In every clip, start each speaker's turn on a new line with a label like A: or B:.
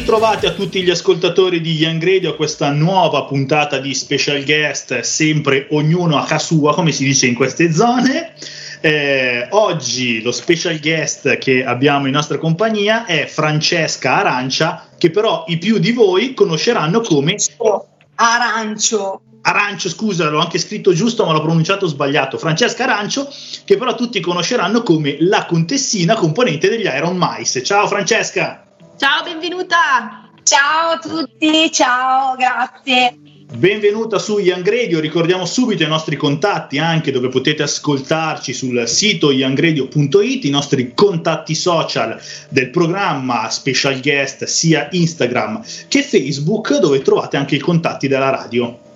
A: Ben ritrovati a tutti gli ascoltatori di Young Radio a questa nuova puntata di special guest, sempre ognuno a casa sua, come si dice in queste zone. Eh, oggi lo special guest che abbiamo in nostra compagnia è Francesca Arancia, che però i più di voi conosceranno come
B: Arancio.
A: Arancio, scusa, l'ho anche scritto giusto, ma l'ho pronunciato sbagliato. Francesca Arancio, che però tutti conosceranno come la contessina componente degli Iron Mice. Ciao Francesca!
C: Ciao, benvenuta!
B: Ciao a tutti, ciao, grazie.
A: Benvenuta su Young Radio, ricordiamo subito i nostri contatti anche dove potete ascoltarci sul sito youngradio.it, i nostri contatti social del programma special guest sia Instagram che Facebook dove trovate anche i contatti della radio.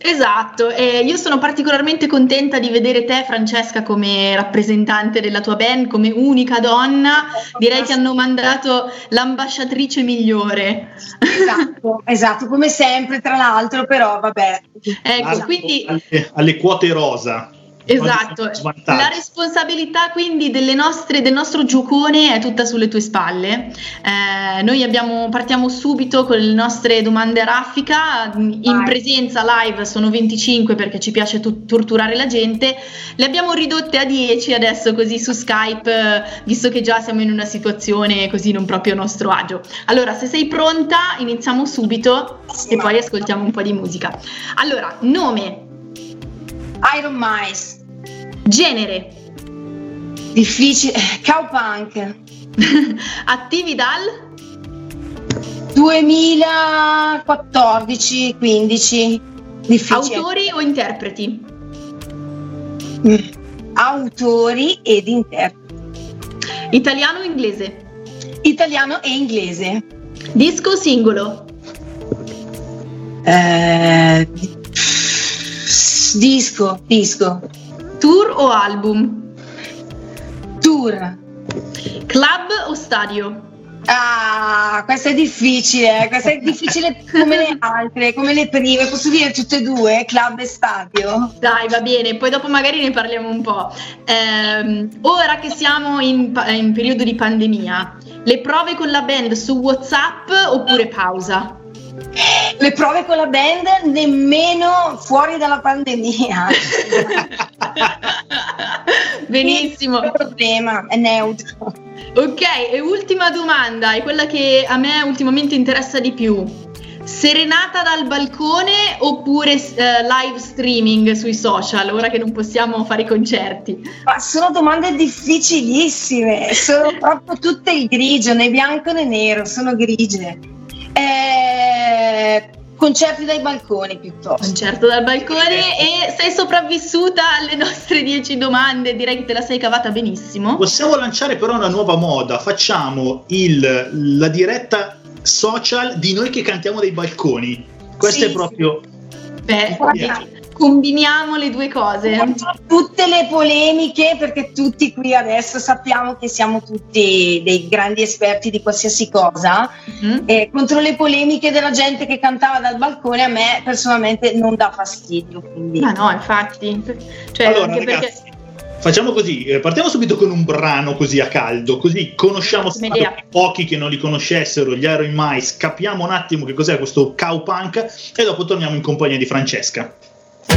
C: Esatto, e io sono particolarmente contenta di vedere te Francesca come rappresentante della tua band, come unica donna, direi che hanno mandato l'ambasciatrice migliore.
B: Esatto, esatto, come sempre tra l'altro, però vabbè.
C: Ecco, quindi...
A: Alle, alle quote rosa.
C: Esatto, la responsabilità quindi nostre, del nostro giocone è tutta sulle tue spalle. Eh, noi abbiamo, partiamo subito con le nostre domande a raffica, in Vai. presenza live sono 25 perché ci piace tu- torturare la gente, le abbiamo ridotte a 10 adesso così su Skype, visto che già siamo in una situazione così non proprio a nostro agio. Allora, se sei pronta, iniziamo subito e poi ascoltiamo un po' di musica. Allora, nome.
B: Iron Mice.
C: Genere.
B: Difficile. Cowpunk.
C: Attivi dal?
B: 2014-15.
C: Autori o interpreti?
B: Mm. Autori ed interpreti.
C: Italiano o inglese?
B: Italiano e inglese.
C: Disco singolo?
B: Eh, disco, disco.
C: Tour o album?
B: Tour.
C: Club o stadio?
B: Ah, questa è difficile, eh. questa è difficile come le altre, come le prime. Posso dire tutte e due, club e stadio?
C: Dai, va bene, poi dopo magari ne parliamo un po'. Eh, ora che siamo in, in periodo di pandemia, le prove con la band su WhatsApp oppure pausa?
B: Le prove con la band nemmeno fuori dalla pandemia.
C: Benissimo.
B: Non problema, è neutro.
C: Ok, e ultima domanda, è quella che a me ultimamente interessa di più. Serenata dal balcone oppure eh, live streaming sui social, ora che non possiamo fare i concerti?
B: Ma sono domande difficilissime, sono proprio tutte il grigio, né bianco né nero, sono grigie. Eh, concerti dai balconi piuttosto.
C: Concerto dal balcone e sei sopravvissuta alle nostre 10 domande, direi che te la sei cavata benissimo.
A: Possiamo lanciare però una nuova moda, facciamo il, la diretta social di noi che cantiamo dai balconi. Questo sì, è proprio...
C: Beh, combiniamo le due cose.
B: Tutte le polemiche, perché tutti qui adesso sappiamo che siamo tutti dei grandi esperti di qualsiasi cosa, mm-hmm. e contro le polemiche della gente che cantava dal balcone a me personalmente non dà fastidio. Quindi.
C: Ma no, infatti.
A: Cioè, allora, anche ragazzi, perché... Facciamo così, eh, partiamo subito con un brano così a caldo, così conosciamo pochi che non li conoscessero, gli Iron Mice, capiamo un attimo che cos'è questo cowpunk e dopo torniamo in compagnia di Francesca.
D: Un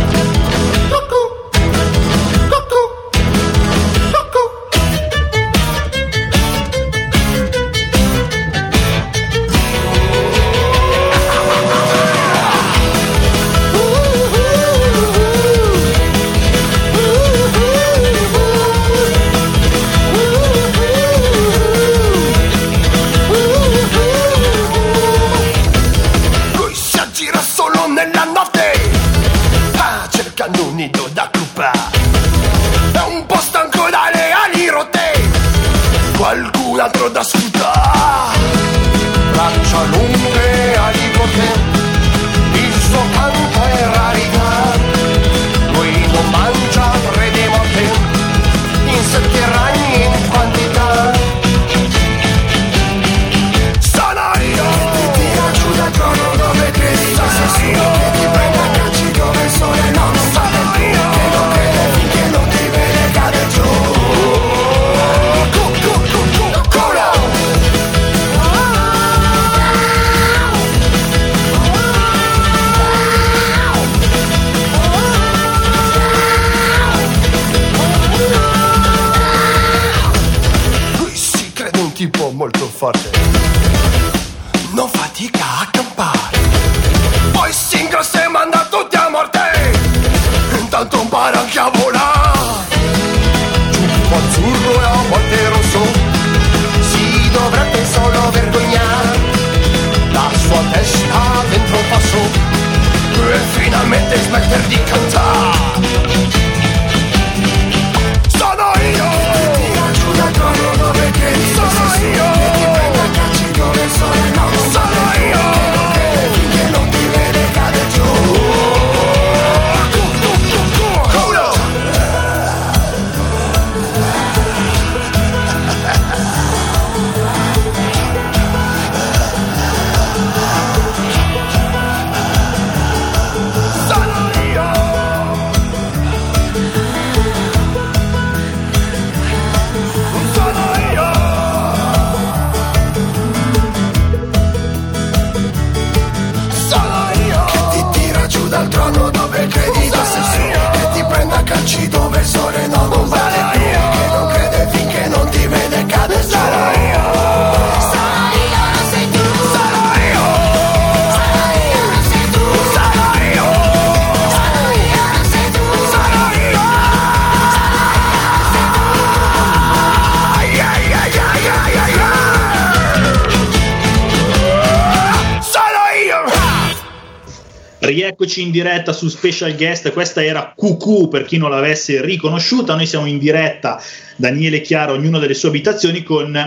A: in diretta su Special Guest, questa era QQ per chi non l'avesse riconosciuta, noi siamo in diretta, Daniele Chiaro, ognuno delle sue abitazioni, con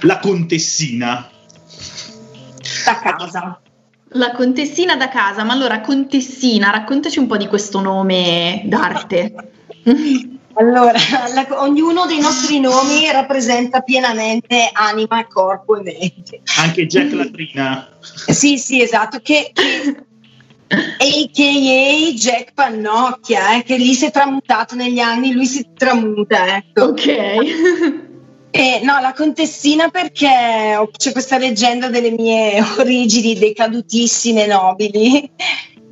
A: la contessina.
B: Da casa.
C: La contessina da casa, ma allora contessina, raccontaci un po' di questo nome d'arte.
B: Allora, la, ognuno dei nostri nomi rappresenta pienamente anima, corpo e mente.
A: Anche Jack Latrina.
B: Sì, sì, esatto, che, che a.k.a. Jack Pannocchia, eh, che lì si è tramutato negli anni, lui si tramuta, ecco.
C: Ok.
B: Eh, no, la contessina perché c'è questa leggenda delle mie origini decadutissime nobili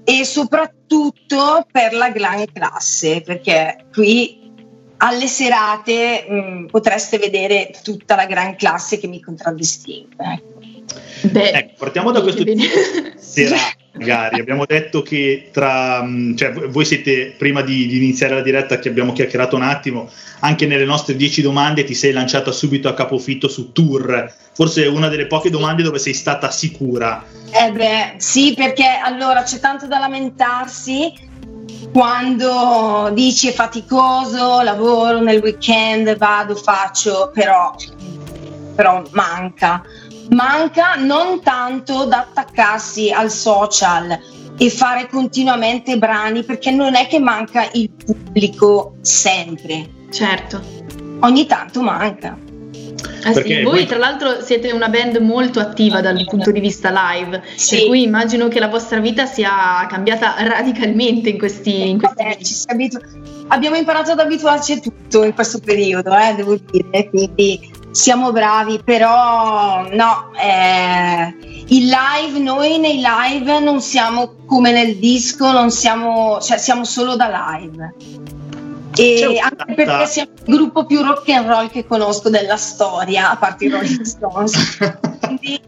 B: e soprattutto per la gran classe, perché qui alle serate mh, mm, potreste vedere tutta la gran classe che mi contraddistingue. Ecco.
A: Beh, ecco, partiamo da questo tipo serate magari. Abbiamo detto che tra, mm, cioè, voi siete, prima di, di, iniziare la diretta che abbiamo chiacchierato un attimo, anche nelle nostre 10 domande ti sei lanciata subito a capofitto su tour, forse una delle poche domande dove sei stata sicura.
B: Eh beh, sì, perché allora c'è tanto da lamentarsi quando dici è faticoso, lavoro nel weekend, vado, faccio, però, però manca manca non tanto da attaccarsi al social e fare continuamente brani perché non è che manca il pubblico sempre.
C: Certo.
B: Ogni tanto manca.
C: Eh sì, voi tra l'altro siete una band molto attiva dal punto di vista live, sì. per cui immagino che la vostra vita sia cambiata radicalmente in questi, in questi
B: Vabbè, abitu- Abbiamo imparato ad abituarci a tutto in questo periodo, eh, devo dire, quindi siamo bravi, però no, eh, il live, noi nei live non siamo come nel disco, non siamo, cioè siamo solo da live. E anche perché siamo il gruppo più rock and roll che conosco della storia, a parte i Rolling Stones. Quindi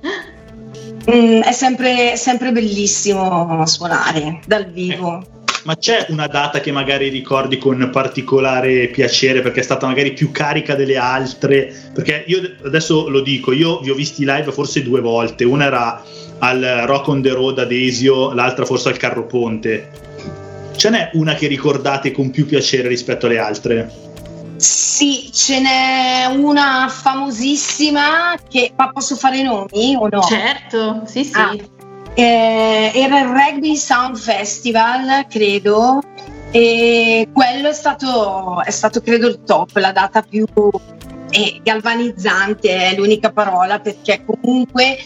B: mm, è sempre, sempre bellissimo suonare dal vivo
A: ma c'è una data che magari ricordi con particolare piacere perché è stata magari più carica delle altre? Perché io adesso lo dico, io vi ho visti live forse due volte, una era al Rock on the Road ad Esio, l'altra forse al Carro Ponte. Ce n'è una che ricordate con più piacere rispetto alle altre?
B: Sì, ce n'è una famosissima che ma posso fare i nomi o no?
C: Certo, sì, sì. Ah,
B: eh, era il Rugby Sound Festival, credo, e quello è stato, è stato credo il top, la data più eh, galvanizzante, è l'unica parola, perché comunque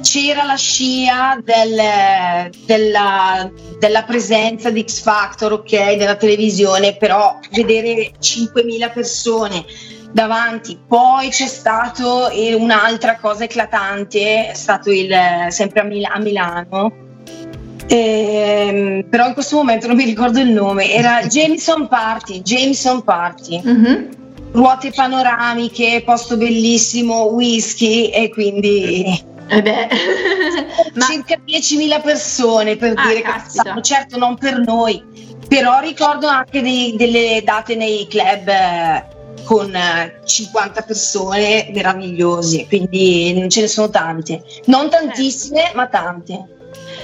B: c'era la scia del, della, della, presenza di X Factor, ok, della televisione, però vedere 5.000 persone davanti. Poi c'è stato un'altra cosa eclatante, è stato il, sempre a, Mil- a Milano. Eh, però in questo momento non mi ricordo il nome, era Jameson Party. Jameson Party. Mm-hmm. ruote panoramiche, posto bellissimo, whisky e quindi...
C: Eh.
B: Ma... Circa 10.000 persone per ah, dire che certo non per noi, però ricordo anche dei, delle date nei club eh, con 50 eh, persone meravigliosi, quindi non ce ne sono tante, non tantissime, ma tante.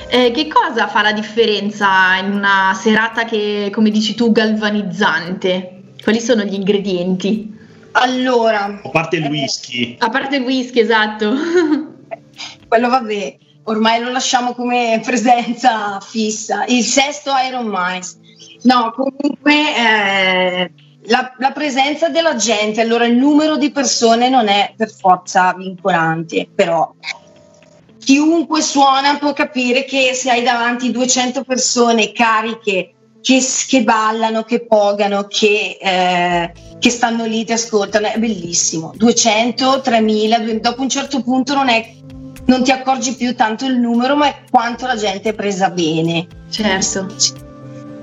C: Eh, che cosa fa la differenza in una serata che, come dici tu, galvanizzante? Quali sono gli ingredienti?
B: Allora,
A: a parte il whisky.
C: Eh, a parte il whisky, esatto.
B: Quello vabbè, ormai lo lasciamo come presenza fissa. Il sesto Iron Minds. No, comunque eh, la, la, presenza della gente, allora il numero di persone non è per forza vincolante, però chiunque suona può capire che se hai davanti 200 persone cariche che, che ballano, che pogano, che, eh, che, stanno lì, ti ascoltano, è bellissimo. 200, 3000, 2000, dopo un certo punto non, è, non ti accorgi più tanto il numero, ma è quanto la gente è presa bene.
C: Certo.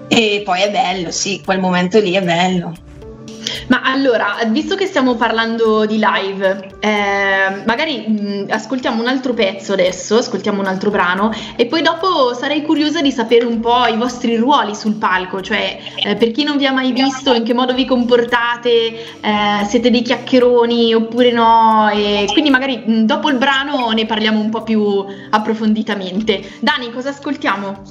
B: E poi è bello, sì, quel momento lì è bello.
C: Ma allora, visto che stiamo parlando di live, eh, magari mh, ascoltiamo un altro pezzo adesso, ascoltiamo un altro brano e poi dopo sarei curiosa di sapere un po' i vostri ruoli sul palco, cioè eh, per chi non vi ha mai visto, in che modo vi comportate, eh, siete dei chiacchieroni oppure no, e quindi magari mh, dopo il brano ne parliamo un po' più approfonditamente. Dani, cosa ascoltiamo?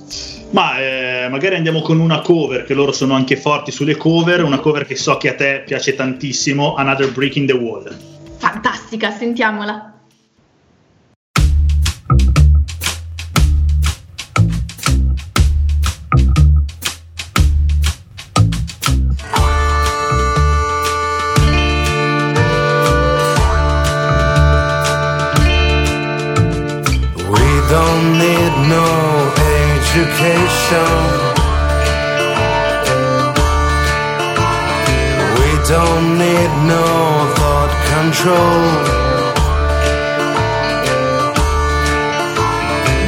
A: Ma eh, magari andiamo con una cover, che loro sono anche forti sulle cover, una cover che so che a te piace tantissimo, Another Break in the Wall.
C: Fantastica, sentiamola. Need no thought control.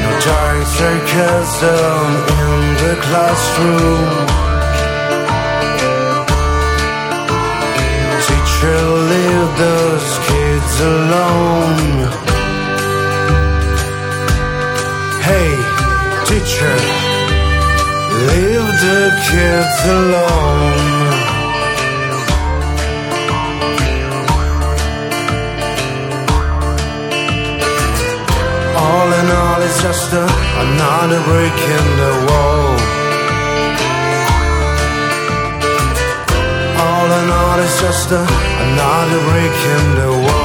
C: No dark sarcasm in the classroom. Teacher, leave those kids alone. Hey, teacher, leave the kids alone. Just a, another break in the wall. All in all, it's just a, another break in the wall.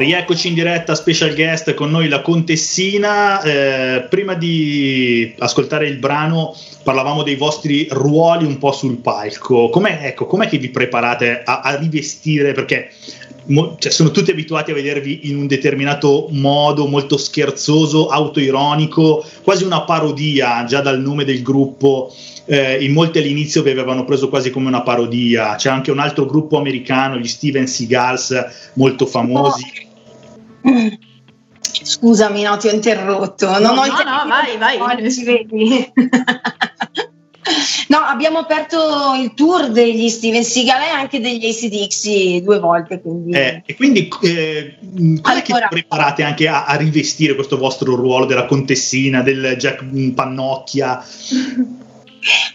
A: Rieccoci in diretta, special guest con noi la contessina. Eh, prima di ascoltare il brano parlavamo dei vostri ruoli un po' sul palco. Com'è, ecco, com'è che vi preparate a, a rivestire? Perché mo, cioè, sono tutti abituati a vedervi in un determinato modo, molto scherzoso, autoironico, quasi una parodia già dal nome del gruppo. Eh, in molti all'inizio vi avevano preso quasi come una parodia. C'è anche un altro gruppo americano, gli Steven Seagals, molto famosi.
B: Scusami, no, ti ho interrotto.
C: Non no, ho no, no, vai, vai. Ci vedi.
B: No, abbiamo aperto il tour degli Steven Seagal e anche degli ACDX due volte. Quindi...
A: Eh, e quindi eh, come allora... che preparate anche a, a, rivestire questo vostro ruolo della contessina, del Jack Pannocchia?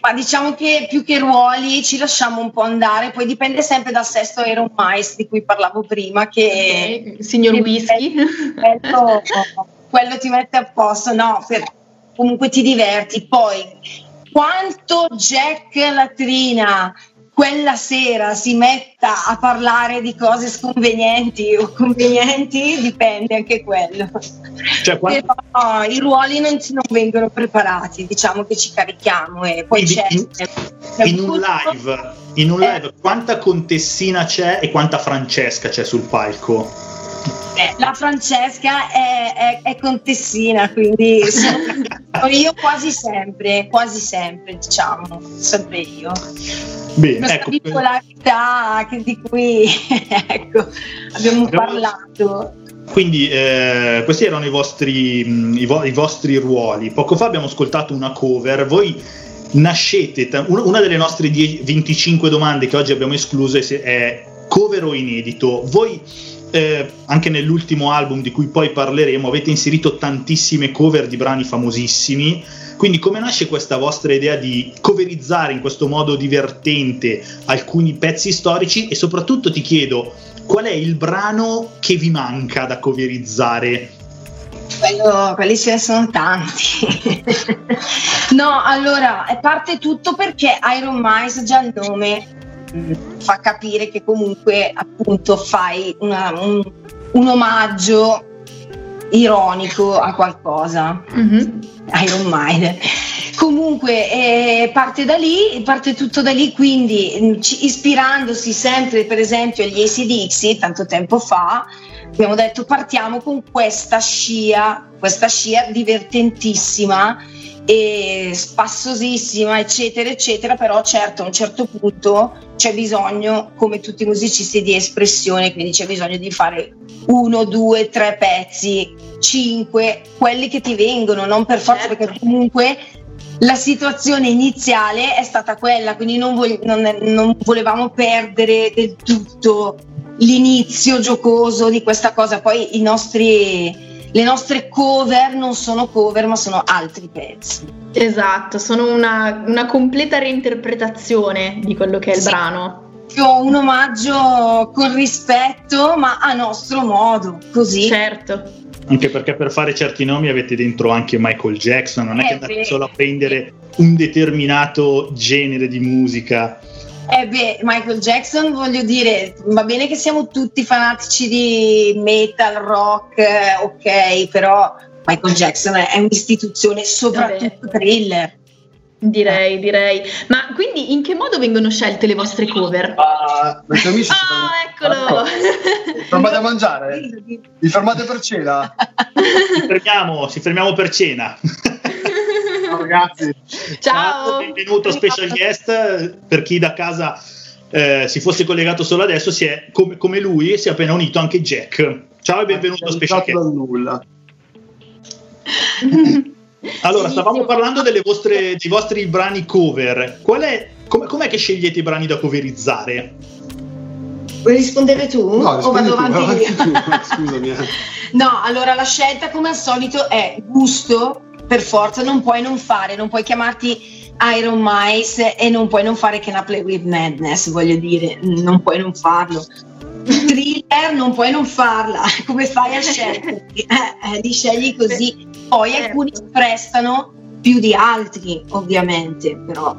B: Ma diciamo che più che ruoli ci lasciamo un po' andare, poi dipende sempre dal sesto Iron Mais di cui parlavo prima, che
C: okay. signor Whisky.
B: Quello, quello, ti mette a posto, no, per, comunque ti diverti. Poi quanto Jack Latrina quella sera si metta a parlare di cose sconvenienti o convenienti, dipende anche quello. Cioè, quando... Però i ruoli non, non, vengono preparati, diciamo che ci carichiamo e poi in, c'è.
A: In, in un live, in un live eh. quanta contessina c'è e quanta Francesca c'è sul palco?
B: La Francesca è, è, è contessina, quindi sono io quasi sempre, quasi sempre, diciamo, sempre io. Bene, Questa ecco, bipolarità che di cui ecco, abbiamo, parlato.
A: Quindi eh, questi erano i vostri, mm, i, vo- i vostri ruoli. Poco fa abbiamo ascoltato una cover. Voi nascete, una delle nostre 10, 25 domande che oggi abbiamo escluso è cover o inedito. Voi eh, anche nell'ultimo album di cui poi parleremo avete inserito tantissime cover di brani famosissimi. Quindi come nasce questa vostra idea di coverizzare in questo modo divertente alcuni pezzi storici e soprattutto ti chiedo qual è il brano che vi manca da coverizzare
B: quello, quelli ce ne sono tanti. no, allora, parte tutto perché Iron Mice, già il nome, fa capire che comunque appunto fai una, un, un, omaggio ironico a qualcosa. Mm-hmm. Iron Maiden. Comunque eh, parte da lì, parte tutto da lì, quindi mm, ispirandosi sempre per esempio agli ACDC tanto tempo fa, abbiamo detto partiamo con questa scia, questa scia divertentissima e spassosissima, eccetera, eccetera, però certo a un certo punto c'è bisogno, come tutti i musicisti, di espressione, quindi c'è bisogno di fare uno, due, tre pezzi, cinque, quelli che ti vengono, non per forza, certo. perché comunque la situazione iniziale è stata quella, quindi non, vole- non, non volevamo perdere del tutto l'inizio giocoso di questa cosa, poi i nostri le nostre cover non sono cover ma sono altri pezzi.
C: Esatto, sono una, una completa reinterpretazione di quello che è il sì. brano.
B: Un omaggio con rispetto ma a nostro modo, così.
C: Certo.
A: Anche perché per fare certi nomi avete dentro anche Michael Jackson, non è eh che andate solo a prendere un determinato genere di musica
B: eh beh, Michael Jackson, voglio dire, va bene che siamo tutti fanatici di metal, rock, eh, ok, però Michael Jackson è un'istituzione, soprattutto thriller.
C: Direi, direi. Ma quindi in che modo vengono scelte le vostre cover?
E: Uh, amici
C: ah, eccolo!
E: Vi fermate a mangiare? Vi fermate per cena?
A: Si fermiamo, ci fermiamo per cena.
E: Ciao ragazzi.
C: Ciao.
A: Benvenuto special guest per chi da casa eh, si fosse collegato solo adesso, si è, come, come, lui si è appena unito anche Jack. Ciao e benvenuto special guest. nulla. Allora, stavamo parlando vostre, dei vostri brani cover. Qual è, com- com'è che scegliete i brani da coverizzare?
B: Vuoi rispondere tu?
E: No, o vado avanti, avanti tu, scusami. Eh.
B: No, allora la scelta come al solito è gusto, per forza non puoi non fare, non puoi chiamarti Iron Mice e non puoi non fare Can I Play With Madness, voglio dire, non puoi non farlo. Thriller non puoi non farla, come fai a scegliere? Eh, eh, li scegli così. Poi certo. alcuni si prestano più di altri, ovviamente, però.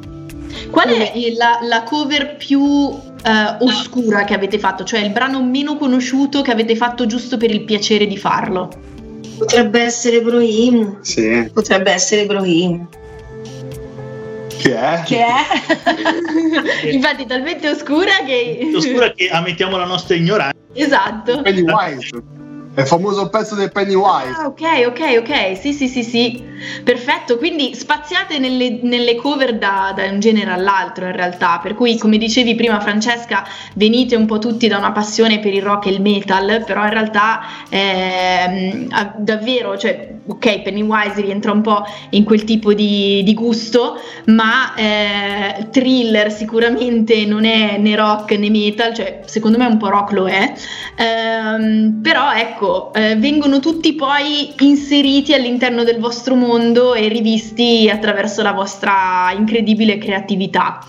C: Qual è la, la cover più uh, uh, oscura che avete fatto, cioè il brano meno conosciuto che avete fatto giusto per il piacere di farlo?
B: Potrebbe essere Brohim.
E: Sì.
B: Potrebbe essere Brohim.
E: Che è?
B: Che
C: è? Infatti, talmente oscura che.
A: oscura che ammettiamo la nostra ignoranza.
C: Esatto.
E: Pennywise. È il famoso pezzo del Pennywise.
C: Ah, ok, ok, ok. Sì, sì, sì, sì. Perfetto. Quindi spaziate nelle, nelle cover da, da, un genere all'altro, in realtà. Per cui, come dicevi prima, Francesca, venite un po' tutti da una passione per il rock e il metal, però in realtà eh, davvero, cioè, ok, Pennywise rientra un po' in quel tipo di, di gusto, ma eh, thriller sicuramente non è né rock né metal, cioè secondo me un po' rock lo è. Eh, però ecco ecco, eh, vengono tutti poi inseriti all'interno del vostro mondo e rivisti attraverso la vostra incredibile creatività.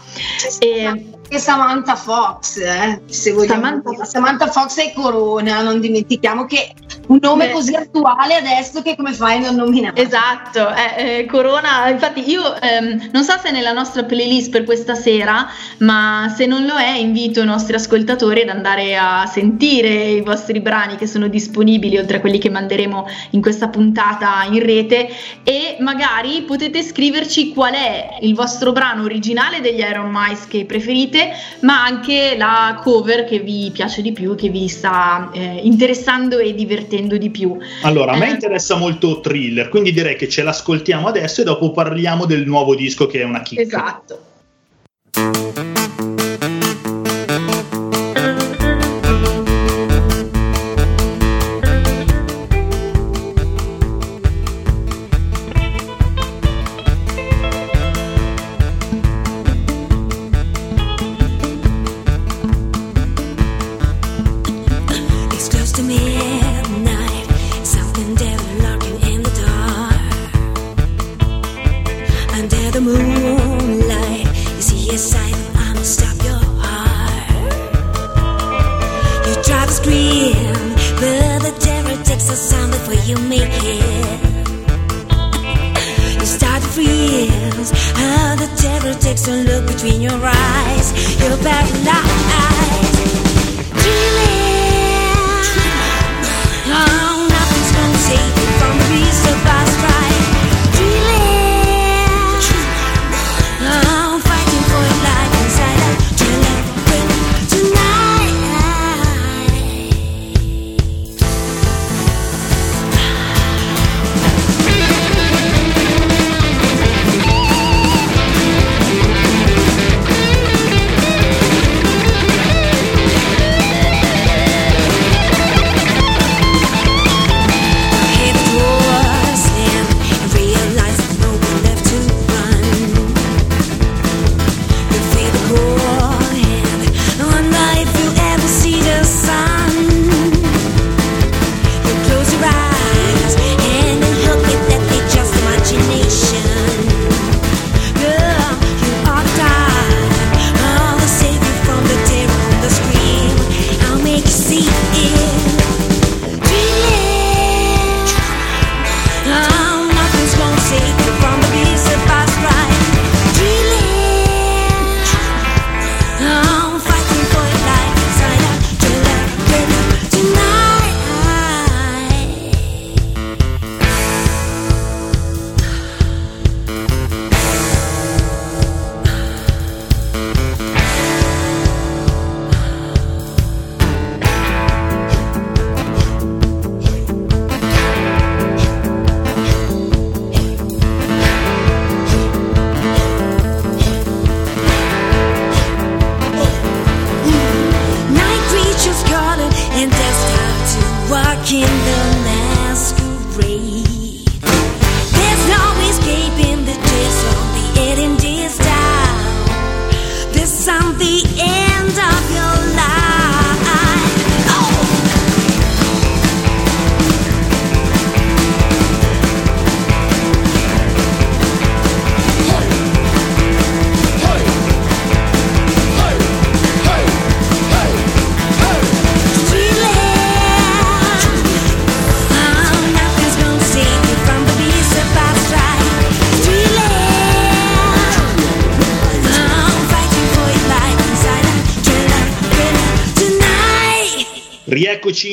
B: E, e Samantha Fox, eh, se vogliamo. Samantha, Samantha Fox e Corona, non dimentichiamo che un nome Beh. così attuale adesso che come fai a non nominare?
C: Esatto, eh, eh, Corona, infatti io ehm, non so se è nella nostra playlist per questa sera, ma se non lo è invito i nostri ascoltatori ad andare a sentire i vostri brani che sono disponibili oltre a quelli che manderemo in questa puntata in rete e magari potete scriverci qual è il vostro brano originale degli Iron Mice che preferite, ma anche la cover che vi piace di più, che vi sta eh, interessando e divertendo di più.
A: Allora, a me eh. interessa molto thriller, quindi direi che ce l'ascoltiamo adesso e dopo parliamo del nuovo disco che è una kick.
C: Esatto.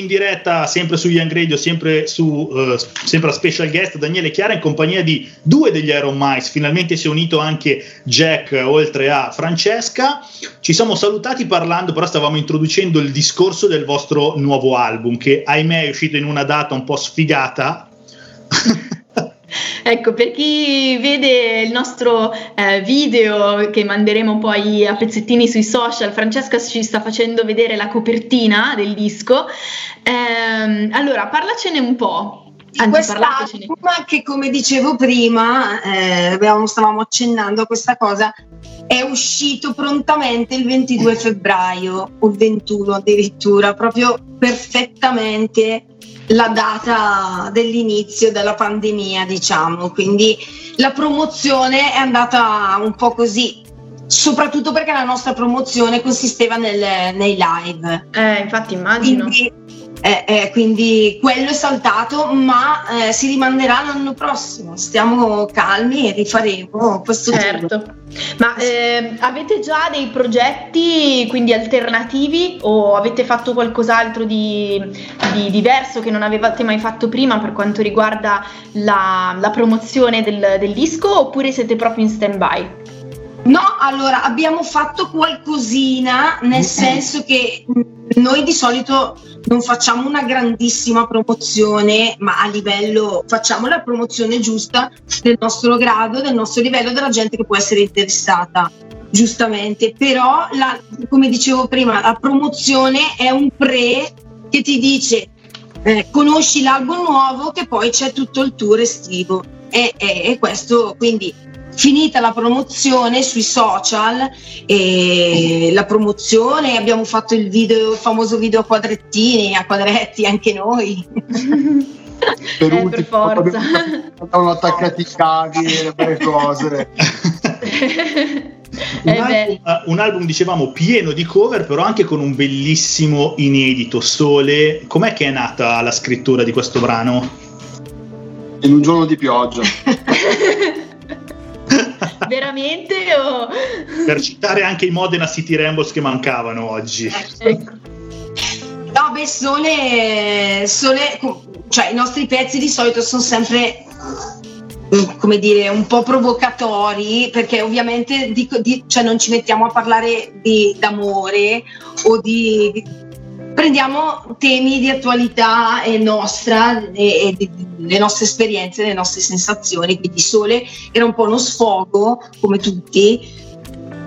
A: In diretta sempre su Young Radio, sempre, su, uh, sempre a special guest Daniele Chiara in compagnia di due degli Iron Mice. Finalmente si è unito anche Jack oltre a Francesca. Ci siamo salutati parlando, però stavamo introducendo il discorso del vostro nuovo album che ahimè è uscito in una data un po' sfigata.
C: Ecco, per chi vede il nostro eh, video che manderemo poi a pezzettini sui social, Francesca ci sta facendo vedere la copertina del disco. Eh, allora, parlacene un po'.
B: Anzi, quest'album che come dicevo prima, eh, stavamo accennando a questa cosa, è uscito prontamente il 22 febbraio o il 21 addirittura, proprio perfettamente la data dell'inizio della pandemia, diciamo, quindi la promozione è andata un po' così, soprattutto perché la nostra promozione consisteva nel, nei live.
C: Eh, infatti immagino.
B: Quindi eh, eh, quindi quello è saltato, ma eh, si rimanderà l'anno prossimo. Stiamo calmi e rifaremo questo
C: certo. Giro. Ma eh, avete già dei progetti quindi alternativi o avete fatto qualcos'altro di, di diverso che non avevate mai fatto prima per quanto riguarda la, la promozione del, del disco oppure siete proprio in stand by?
B: No, allora abbiamo fatto qualcosina, nel senso che noi di solito non facciamo una grandissima promozione, ma a livello facciamo la promozione giusta del nostro grado, del nostro livello, della gente che può essere interessata, giustamente. Però, la, come dicevo prima, la promozione è un pre che ti dice eh, conosci l'album nuovo che poi c'è tutto il tour estivo. E, e, e questo quindi finita la promozione sui social e la promozione abbiamo fatto il video il famoso video a quadrettini a quadretti anche noi
E: per, eh, per forza sono attaccati i cavi e le varie cose
A: un, album, eh, un, album, dicevamo, pieno di cover, però anche con un bellissimo inedito. Sole, com'è che è nata la scrittura di questo brano?
E: In un giorno di pioggia.
C: veramente o...
A: per citare anche i Modena City Rambles che mancavano oggi
B: eh, ecco. no beh Sole, Sole cioè i nostri pezzi di solito sono sempre mm, come dire un po' provocatori perché ovviamente dico, di, cioè non ci mettiamo a parlare di, d'amore o di, di prendiamo temi di attualità e nostra e, e le nostre esperienze, le nostre sensazioni, quindi Sole era un po' uno sfogo come tutti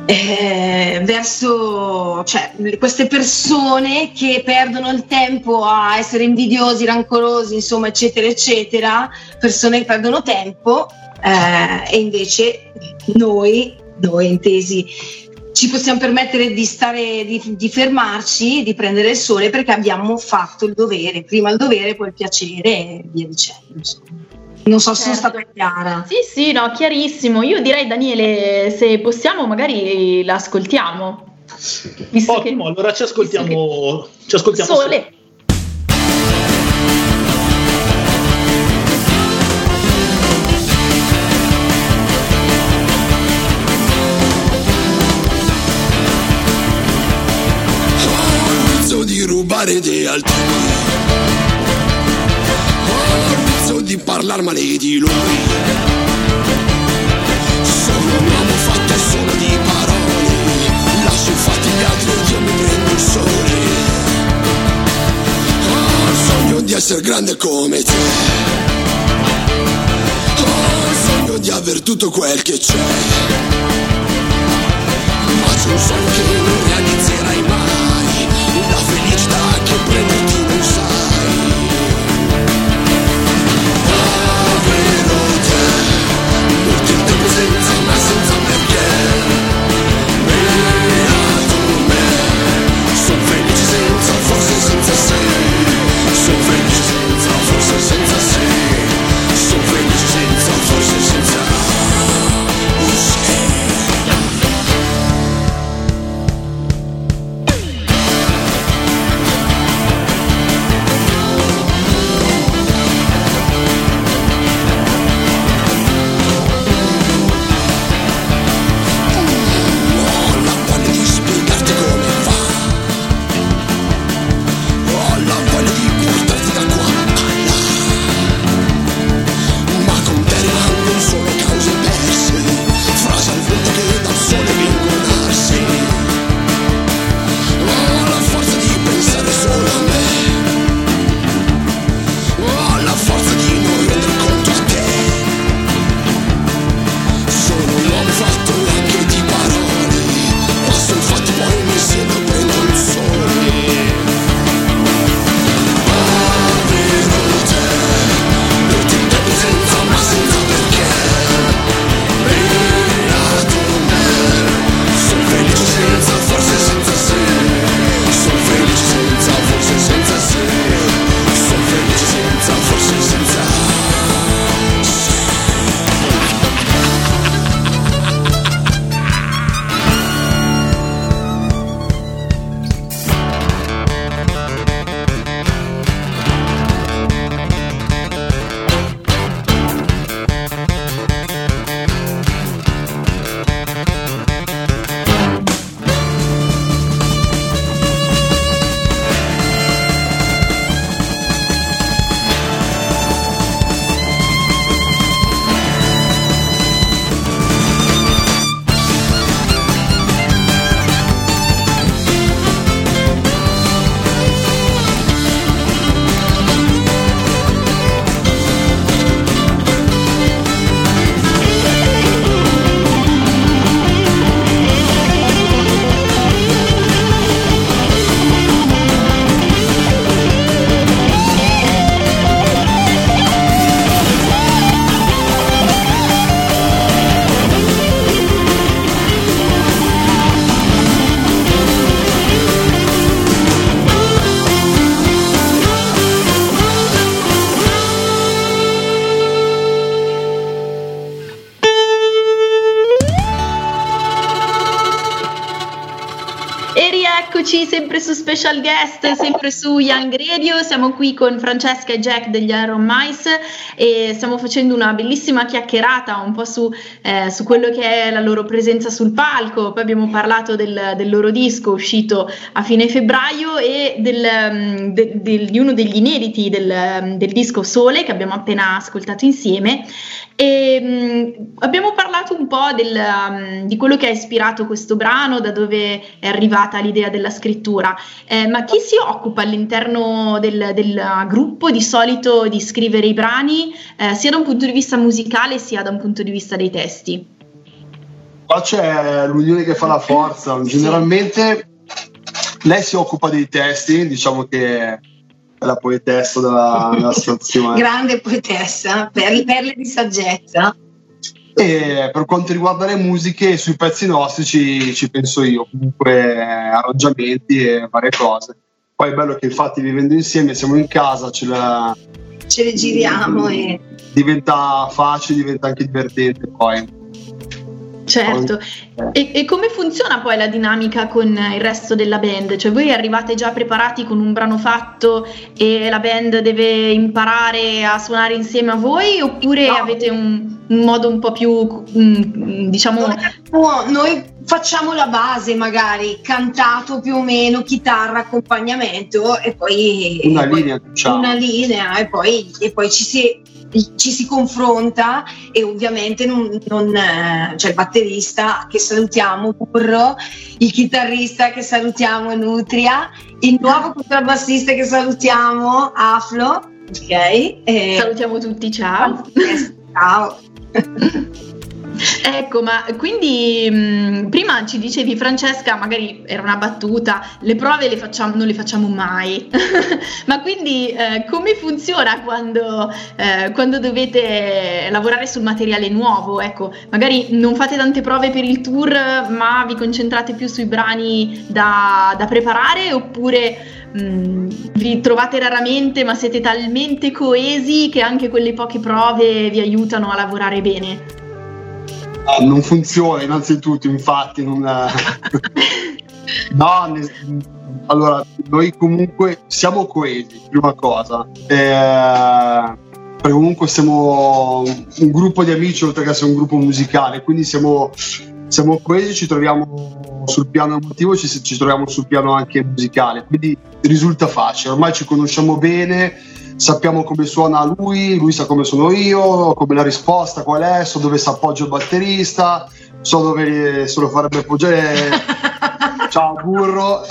B: eh, verso cioè, queste persone che perdono il tempo a essere invidiosi, rancorosi, insomma, eccetera, eccetera, persone che perdono tempo eh, e invece noi, noi intesi ci possiamo permettere di stare, di, di, fermarci, di prendere il sole perché abbiamo fatto il dovere, prima il dovere, poi il piacere e via dicendo. Insomma. Non so se certo. sono stata chiara.
C: Sì, sì, no, chiarissimo. Io direi, Daniele, se possiamo, magari l'ascoltiamo.
A: Ottimo, che, allora ci ascoltiamo, ci ascoltiamo
C: sole. sole.
D: Rubare di altri Ho il di parlare male di lui. Sono un uomo fatto solo di parole. Lascio infatti gli altri e io mi prendo il sole. Ho il sogno di essere grande come te. Ho il sogno di aver tutto quel che c'è. Ma c'è un sogno che non realizzerai mai Sono felice senza, forse senza
C: sempre su Guest, sempre su Young Radio, siamo qui con Francesca e Jack degli Iron Mice e stiamo facendo una bellissima chiacchierata un po' su, eh, su quello che è la loro presenza sul palco, poi abbiamo parlato del, del loro disco uscito a fine febbraio e del, mm, de, de, di uno degli inediti del, del disco Sole che abbiamo appena ascoltato insieme. E, mh, mm, abbiamo parlato un po' del, um, di quello che ha ispirato questo brano, da dove è arrivata l'idea della scrittura, eh, ma chi si occupa all'interno del, del, gruppo di solito di scrivere i brani, eh, sia da un punto di vista musicale sia da un punto di vista dei testi?
E: Qua c'è l'unione che fa la forza, generalmente lei si occupa dei testi, diciamo che la poetessa della, della situazione.
B: Grande poetessa, per, perle di saggezza.
E: E per quanto riguarda le musiche, sui pezzi nostri ci, ci penso io, comunque arrangiamenti e varie cose. Poi è bello che infatti vivendo insieme siamo in casa, ce, la,
B: ce le giriamo e
E: diventa facile, diventa anche divertente poi.
C: Certo, e, e, come funziona poi la dinamica con il resto della band? Cioè voi arrivate già preparati con un brano fatto e la band deve imparare a suonare insieme a voi oppure no. avete un, un, modo un po' più, um, diciamo...
B: No, noi facciamo la base magari, cantato più o meno, chitarra, accompagnamento e poi...
E: Una linea, diciamo.
B: Una linea e poi, e poi ci si ci si confronta e ovviamente non, non eh, c'è il batterista che salutiamo Burro, il chitarrista che salutiamo Nutria, il nuovo contrabbassista che salutiamo Aflo, ok?
C: E... Salutiamo tutti, ciao.
B: ciao.
C: Ecco, ma quindi mh, prima ci dicevi Francesca, magari era una battuta, le prove le facciamo, non le facciamo mai, ma quindi eh, come funziona quando, eh, quando, dovete lavorare sul materiale nuovo? Ecco, magari non fate tante prove per il tour, ma vi concentrate più sui brani da, da preparare? Oppure... Mm, vi trovate raramente ma siete talmente coesi che anche quelle poche prove vi aiutano a lavorare bene
E: non funziona innanzitutto, infatti non... no, allora noi comunque siamo coesi, prima cosa. Eh, perché comunque siamo un gruppo di amici oltre che essere un gruppo musicale, quindi siamo, siamo coesi, ci troviamo sul piano emotivo, ci, ci troviamo sul piano anche musicale, quindi risulta facile, ormai ci conosciamo bene sappiamo come suona lui, lui sa come sono io, come la risposta qual è, so dove si appoggia il batterista, so dove se lo farebbe appoggiare. Ciao burro.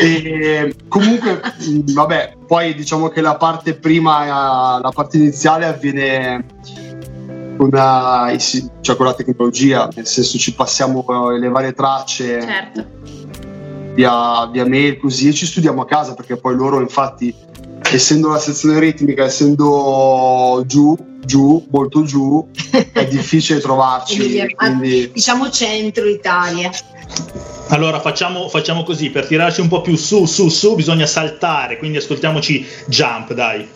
E: e comunque, vabbè, poi diciamo che la parte prima, la parte iniziale avviene con, una, cioè con la tecnologia, nel senso ci passiamo le varie tracce certo. via, via mail così e ci studiamo a casa perché poi loro infatti essendo la sezione ritmica, essendo giù, giù, molto giù, è difficile trovarci. quindi...
B: Diciamo centro Italia.
A: Allora facciamo, facciamo, così, per tirarci un po' più su, su, su, bisogna saltare, quindi ascoltiamoci Jump, dai.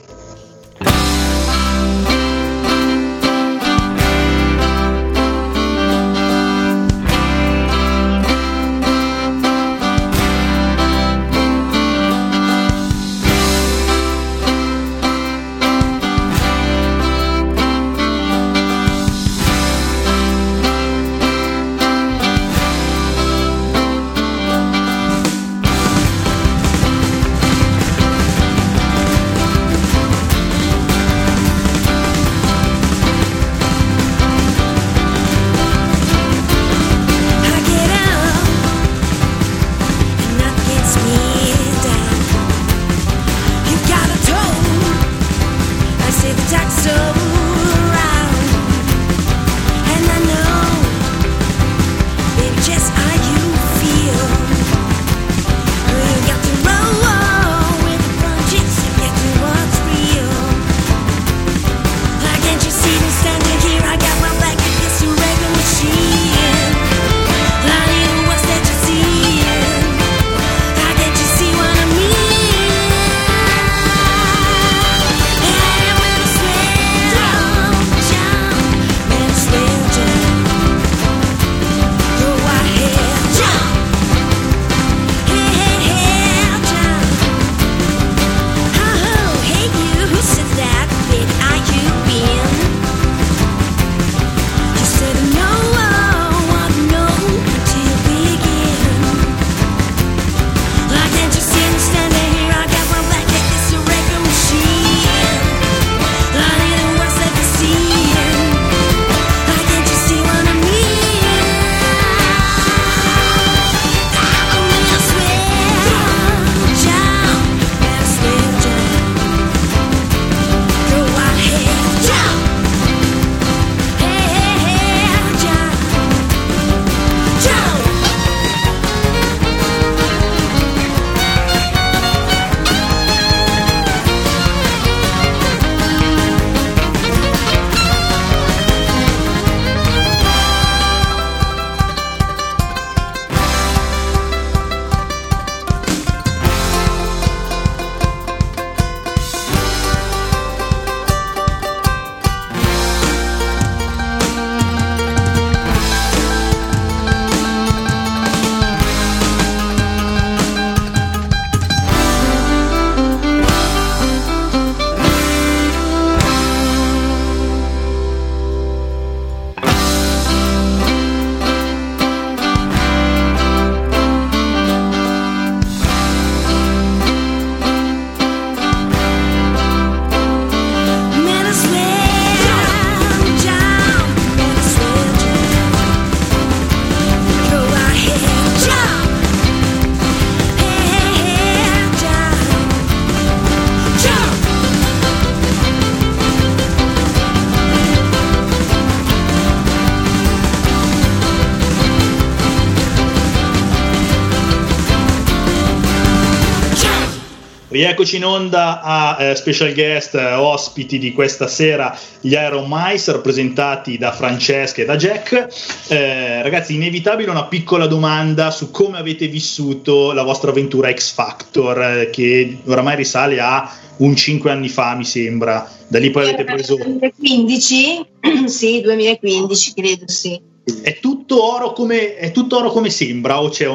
A: Rieccoci in onda a eh, special guest eh, ospiti di questa sera, gli Iron Mice, rappresentati da Francesca e da Jack. Eh, ragazzi, inevitabile una piccola domanda su come avete vissuto la vostra avventura X Factor, eh, che oramai risale a un 5 anni fa, mi sembra. Da lì poi avete preso.
B: 2015? sì, 2015, credo, sì.
A: È tutto oro come, è tutto oro come sembra? O c'è...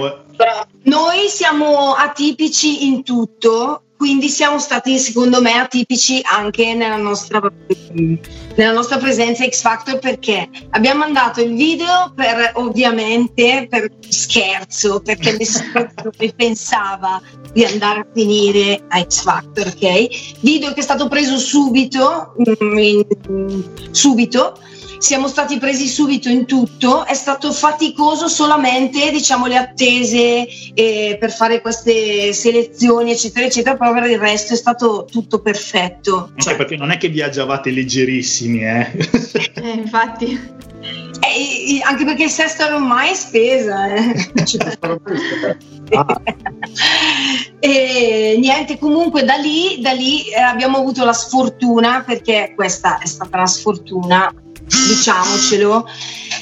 B: Noi siamo atipici in tutto, quindi siamo stati secondo me atipici anche nella nostra, nella nostra presenza X Factor perché abbiamo mandato il video per ovviamente per scherzo perché nessuno pensava di andare a finire a X Factor ok? Video che è stato preso subito mm, in, subito siamo stati presi subito in tutto, è stato faticoso solamente diciamo, le attese eh, per fare queste selezioni eccetera eccetera, però per il resto è stato tutto perfetto.
A: Cioè, perché non è che viaggiavate leggerissimi, eh?
C: eh infatti.
B: Eh, anche perché il sesto non mai spesa. Eh. ah. e niente, comunque da lì, da lì eh, abbiamo avuto la sfortuna, perché questa è stata la sfortuna diciamocelo,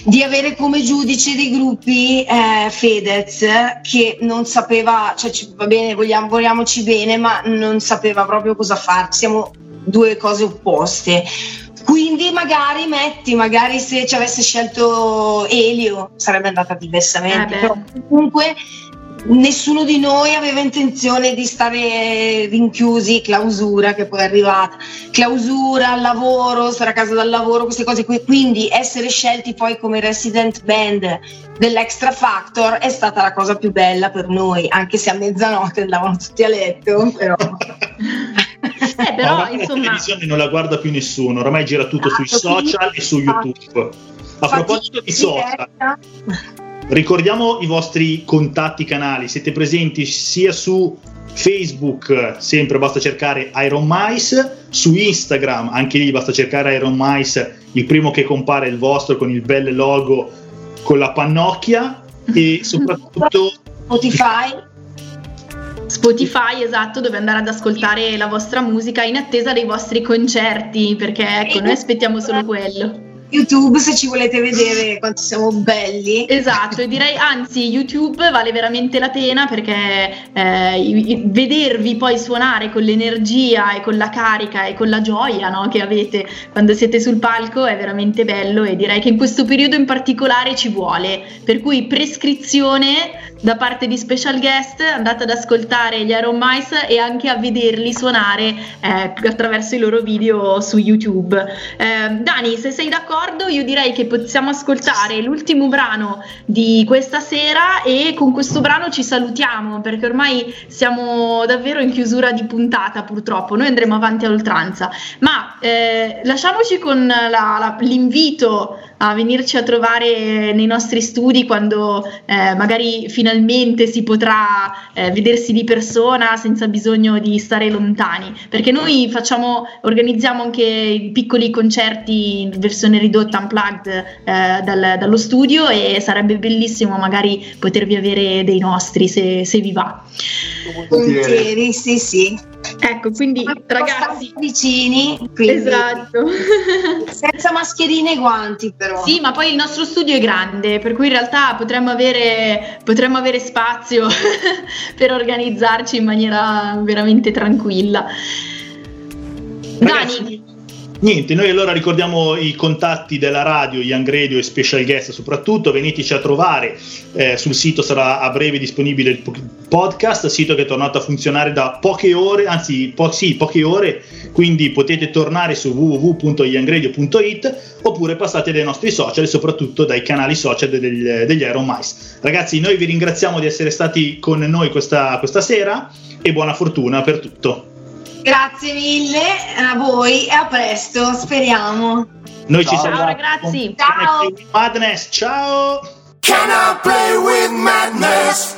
B: di avere come giudice dei gruppi eh, Fedez che non sapeva, cioè va bene, vogliamo, vogliamoci bene, ma non sapeva proprio cosa fare. Siamo due cose opposte. Quindi magari metti, magari se ci avesse scelto Elio sarebbe andata diversamente. Eh Però comunque nessuno di noi aveva intenzione di stare rinchiusi, clausura che poi è arrivata, clausura, lavoro, stare a casa dal lavoro, queste cose qui. Quindi essere scelti poi come resident band dell'Extra Factor è stata la cosa più bella per noi, anche se a mezzanotte andavano tutti a letto, però...
C: eh, però insomma...
A: La televisione non la guarda più nessuno, ormai gira tutto sui social e su YouTube. A proposito di social, Ricordiamo i vostri contatti canali, siete presenti sia su Facebook, sempre basta cercare Iron Mice, su Instagram, anche lì basta cercare Iron Mice, il primo che compare è il vostro con il bel logo con la pannocchia e soprattutto
B: Spotify.
C: Spotify, esatto, dove andare ad ascoltare la vostra musica in attesa dei vostri concerti, perché ecco, noi aspettiamo solo quello.
B: YouTube se ci volete vedere quanto siamo belli.
C: Esatto, e direi anzi YouTube vale veramente la pena perché eh, vedervi poi suonare con l'energia e con la carica e con la gioia no, che avete quando siete sul palco è veramente bello e direi che in questo periodo in particolare ci vuole. Per cui prescrizione da parte di special guest, andate ad ascoltare gli Iron Mice e anche a vederli suonare eh, attraverso i loro video su YouTube. Eh, Dani, se sei d'accordo, io direi che possiamo ascoltare l'ultimo brano di questa sera e con questo brano ci salutiamo perché ormai siamo davvero in chiusura di puntata purtroppo, noi andremo avanti a oltranza, ma eh, lasciamoci con la, la, l'invito a venirci a trovare nei nostri studi quando eh, magari finalmente si potrà eh, vedersi di persona senza bisogno di stare lontani, perché noi facciamo, organizziamo anche piccoli concerti in versione ridotta unplugged eh, dal, dallo studio e sarebbe bellissimo magari potervi avere dei nostri se, se vi va.
B: Volentieri, sì, sì.
C: Ecco, quindi ragazzi
B: vicini, quindi,
C: esatto.
B: senza mascherine e guanti però.
C: Sì, ma poi il nostro studio è grande, per cui in realtà potremmo avere, potremmo avere spazio per organizzarci in maniera veramente tranquilla.
A: Ragazzi, Dani, Niente, noi allora ricordiamo i contatti della radio, Young Radio e Special Guest soprattutto, veniteci a trovare, eh, sul sito sarà a breve disponibile il podcast, sito che è tornato a funzionare da poche ore, anzi po- sì, poche ore, quindi potete tornare su www.youngradio.it oppure passate dai nostri social e soprattutto dai canali social degli, degli Iron Mice. Ragazzi, noi vi ringraziamo di essere stati con noi questa, questa sera e buona fortuna per tutto.
B: Grazie mille a voi e a presto, speriamo.
A: Noi ciao. ci siamo.
C: Ciao ragazzi.
B: Ciao.
A: Madness, ciao.
D: Can I play with madness?